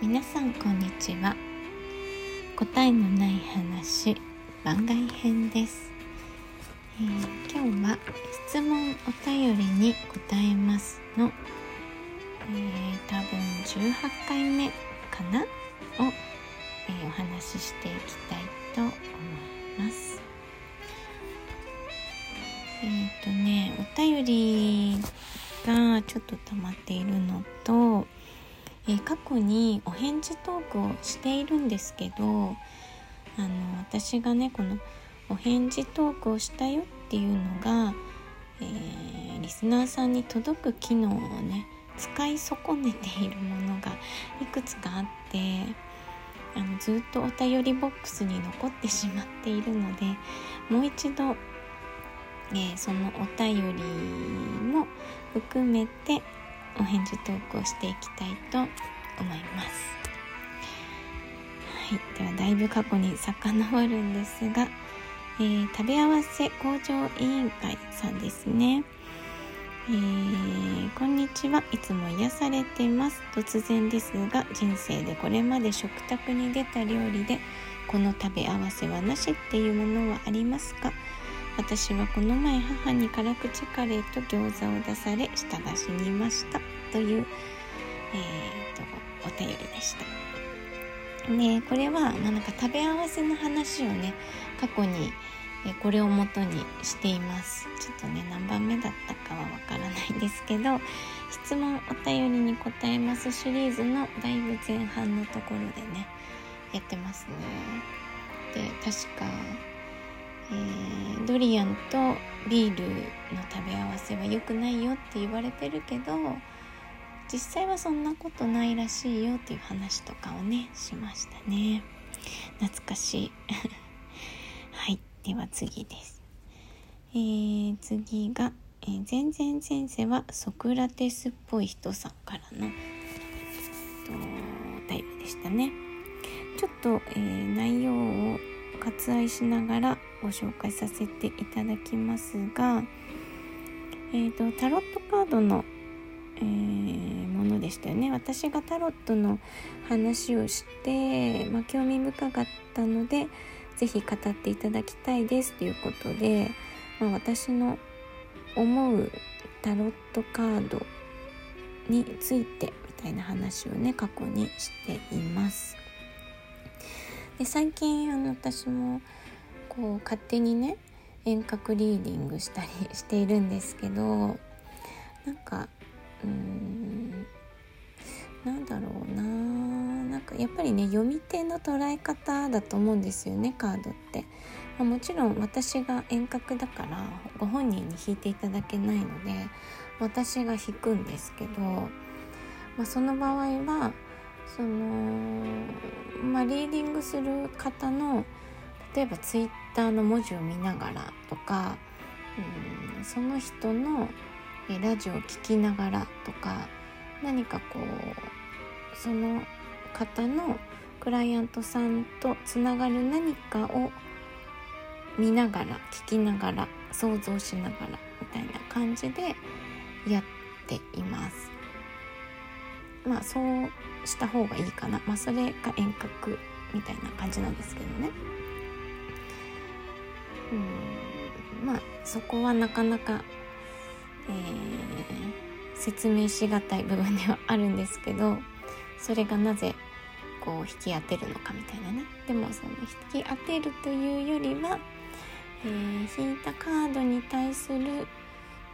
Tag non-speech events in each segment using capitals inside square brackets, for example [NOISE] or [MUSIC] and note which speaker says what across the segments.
Speaker 1: 皆さんこんにちは。答えのない話番外編です、えー、今日は質問お便りに答えますの、えー、多分18回目かな？を、えー、お話ししていきたいと思います。えっ、とねお便りがちょっと溜まっているのとえー、過去にお返事トークをしているんですけどあの私がねこのお返事トークをしたよっていうのが、えー、リスナーさんに届く機能をね使い損ねているものがいくつかあってあのずっとお便りボックスに残ってしまっているのでもう一度、えー、そのお便りも含めてお返事トークをしていきたいと思います。はい、ではだいぶ過去に遡るんですが、えー、食べ合わせ工場委員会さんですね。えー、こんにちはいつも癒されてます突然ですが人生でこれまで食卓に出た料理でこの食べ合わせはなしっていうものはありますか？私はこの前母に辛口カレーと餃子を出され舌出しにました。という、えーと、お便りでした。でこれは、まあ、なんか食べ合わせの話をね過去にえこれをもとにしています。ちょっとね何番目だったかはわからないんですけど質問お便りに答えます。シリーズのだいぶ前半のところでねやってますね。で確かえー、ドリアンとビールの食べ合わせは良くないよって言われてるけど実際はそんなことないらしいよっていう話とかをねしましたね。懐かしい。[LAUGHS] はい。では次です、えー、次が、えー、全然先生はソクラテスっぽい人さんからの、えと、タイプでしたね。ちょっと、えー、内容を割愛しながらご紹介させていただきますが、えーと、タロットカードの、えー、ものでしたよね私がタロットの話をして、まあ、興味深かったので是非語っていただきたいですということで、まあ、私の思うタロットカードについてみたいな話をね過去にしています。で最近あの私もこう勝手にね遠隔リーディングしたりしているんですけどなんかうんなんだろうななんかやっぱりね読み手の捉え方だと思うんですよねカードって。ま、もちろん私が遠隔だからご本人に引いていただけないので私が引くんですけど、まあ、その場合はその、まあ、リーディングする方の例えばツイッターの文字を見ながらとか、うん、その人のラジオを聴きながらとか何かこうその方のクライアントさんとつながる何かを見ながら聞きながら想像しながらみたいな感じでやっています。まあそうした方がいいかな、まあ、それが遠隔みたいな感じなんですけどね。うんまあそこはなかなか、えー、説明しがたい部分ではあるんですけどそれがなぜこう引き当てるのかみたいなねでもその引き当てるというよりは、えー、引いたカードに対する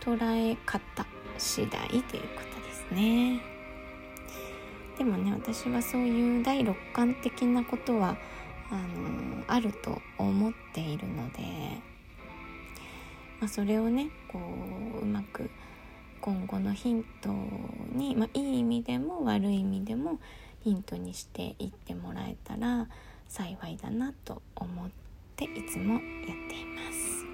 Speaker 1: 捉え方次第ということですね。でもね私はそういう第六感的なことはあのあると思っているので、まあ、それをねこううまく今後のヒントに、まあ、いい意味でも悪い意味でもヒントにしていってもらえたら幸いだなと思っていつもやっています。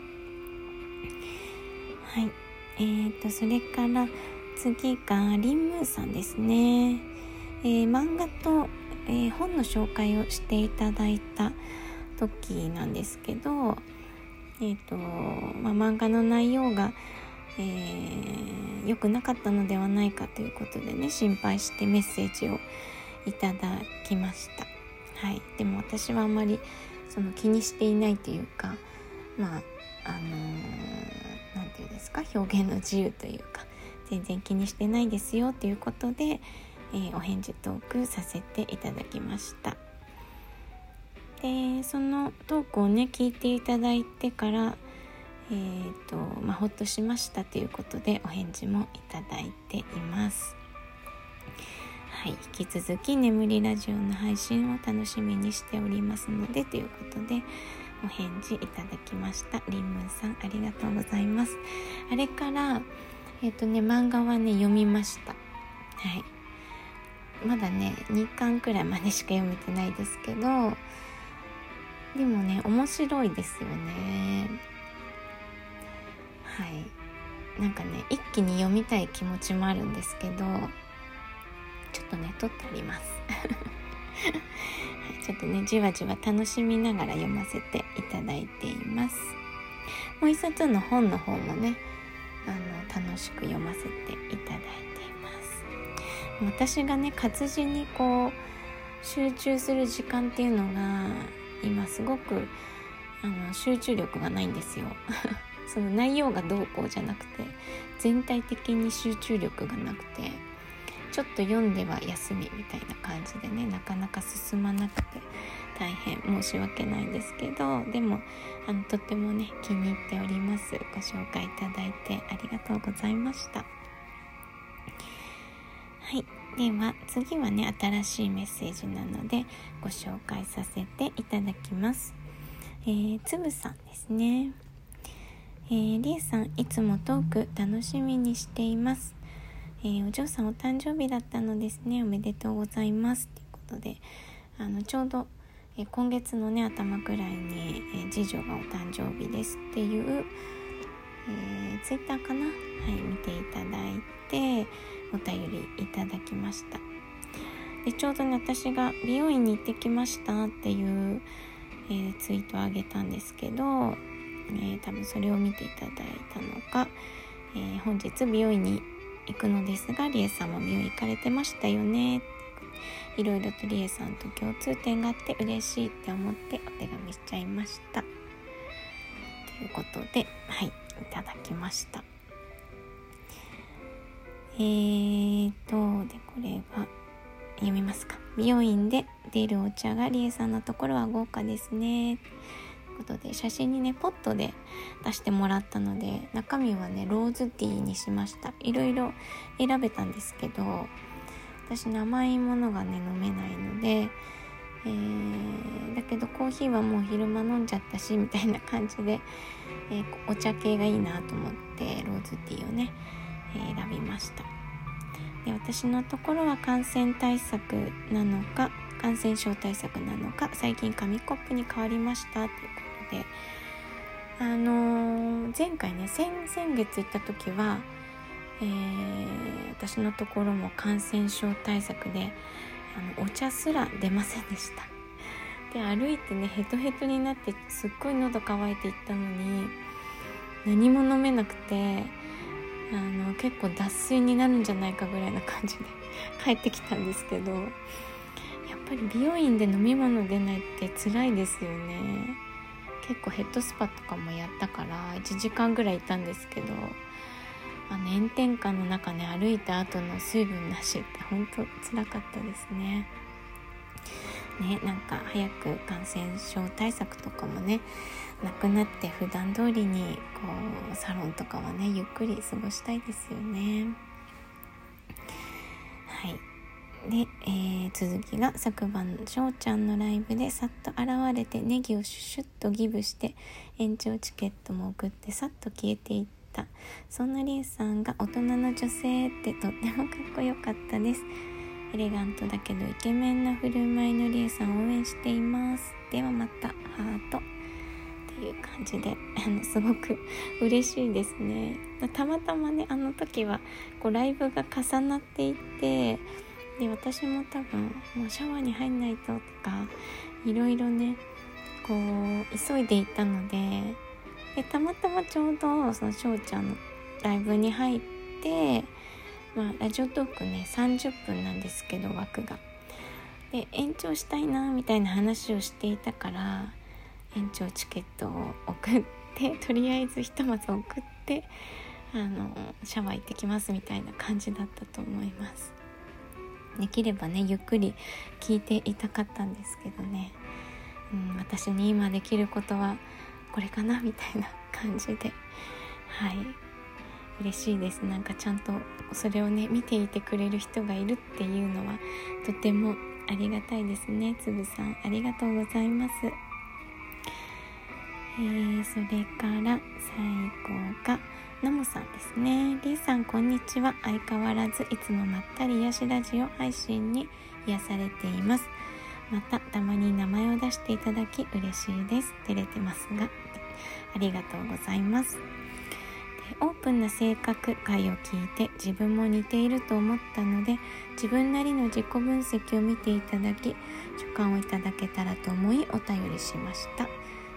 Speaker 1: はい、えーと、それから次がリンムーさんですね。えー、漫画とえー、本の紹介をしていただいた時なんですけど、えーとまあ、漫画の内容が良、えー、くなかったのではないかということでね心配してメッセージを、いただきました。はい。でも私はあまりその気にしていないというかまああの何、て言うんですか表現の自由というか全然気にしてないですよということで、えー、お返事トークさせていただきました。でそのトークをね聞いていただいてからえーとまあ、ほっとしましたということでお返事もいただいています。はい、引き続き眠りラジオの配信を楽しみにしておりますのでということでお返事いただきました。りんむんさんありがとうございます。あれからえっ、ー、とね漫画はね読みました。はい。まだね2巻くらいまでしか読めてないですけどでもね面白いですよね。はい。なんかね一気に読みたい気持ちもあるんですけどちょっとね撮ってあります。[LAUGHS] はい、ちょっとねじわじわ楽しみながら読ませていただいています。もう一冊の本の方もねあの楽しく読ませていただいて私がね活字にこう集中する時間っていうのが今すごくあの集中力がないんですよ。[LAUGHS] その内容がどうこうじゃなくて全体的に集中力がなくてちょっと読んでは休みみたいな感じでねなかなか進まなくて大変申し訳ないんですけどでもあのとってもね気に入っております。ご紹介いただいてありがとうございました。はい。では次はね新しいメッセージなのでご紹介させていただきます。えー、つぶさんですね。えー、りえさんいつもトーク楽しみにしています、えー、お嬢さんお誕生日だったのですね。おめでとうございますということであのちょうど、えー、今月のね頭くらいに、え次女がお誕生日ですっていう、えツイッターかな？はい見ていただいてお便りいただきました。でちょうどね私が美容院に行ってきましたっていう、えツイートをあげたんですけどえー、多分それを見ていただいたのか、えー、本日美容院に行くのですがりえさんも美容院行かれてましたよね。いろいろとりえさんと共通点があって嬉しいって思ってお手紙しちゃいました。ということではいいただきました。えーとでこれは読みますか。美容院で出るお茶がりえさんのところは豪華ですね。ということで写真にねポットで出してもらったので中身はねローズティーにしました。いろいろ選べたんですけど私甘いものがね飲めないので、えー、だけどコーヒーはもう昼間飲んじゃったしみたいな感じで、えー、お茶系がいいなと思ってローズティーをね、選びました。で私のところは感染対策なのか感染症対策なのか最近紙コップに変わりましたということであのー、前回ね先々月行った時は、えー、私のところも感染症対策であのお茶すら出ませんでした。で歩いてねヘトヘトになってすっごい喉乾いていったのに何も飲めなくてあの結構脱水になるんじゃないかぐらいな感じで [LAUGHS] 帰ってきたんですけどやっぱり美容院で飲み物出ないって辛いですよね結構ヘッドスパとかもやったから1時間ぐらいいたんですけどあの炎天下の中ね歩いた後の水分なしって本当つらかったですね。ねなんか早く感染症対策とかもねなくなって普段通りにこうサロンとかはねゆっくり過ごしたいですよね。はい。で、えー、続きが昨晩翔ちゃんのライブでさっと現れてネギをシュシュッとギブして延長チケットも送ってさっと消えていった。そんなリエさんが大人の女性ってとってもかっこよかったです。エレガントだけどイケメンな振る舞いのリエさん応援しています。ではまたハートっていう感じであのすごく [LAUGHS] 嬉しいですね。たまたまねあの時はこうライブが重なっていてで私も多分もうシャワーに入んないととかいろいろねこう急いでいたのででたまたまちょうどその翔ちゃんのライブに入って、まあ、ラジオトークね30分なんですけど枠が。で延長したいなみたいな話をしていたから延長チケットを送って [LAUGHS] とりあえずひとまず送ってあのシャワー行ってきますみたいな感じだったと思います。できればねゆっくり聞いていたかったんですけどね、うん、私に今できることはこれかなみたいな感じで。はい。嬉しいです。なんかちゃんとそれをね見ていてくれる人がいるっていうのはとてもありがたいですね。つぶさんありがとうございます。えー、それから最後がナモさんですね。りーさんこんにちは。相変わらずいつもまったり癒しラジオ配信に癒されています。またたまに名前を出していただき嬉しいです。照れてますがありがとうございます。オープンな性格回を聞いて自分も似ていると思ったので自分なりの自己分析を見ていただき所感をいただけたらと思いお便りしました。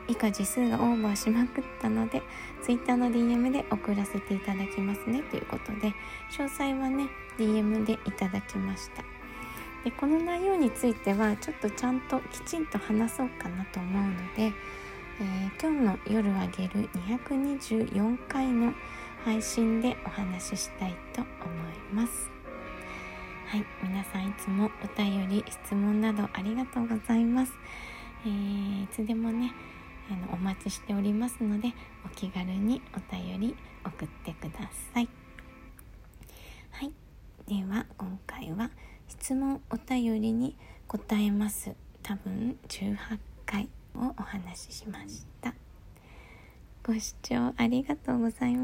Speaker 1: 以下字数がオーバーしまくったので Twitter の DM で送らせていただきますねということで詳細はね DM でいただきました。でこの内容についてはちょっとちゃんときちんと話そうかなと思うのでえー、今日の夜あげる224回の配信でお話ししたいと思います。はい皆さんいつもお便り質問などありがとうございます、えー、いつでもねあのお待ちしておりますのでお気軽にお便り送ってください。はいでは今回は質問お便りに答えます。多分18回。をお話ししました。ご視聴ありがとうございます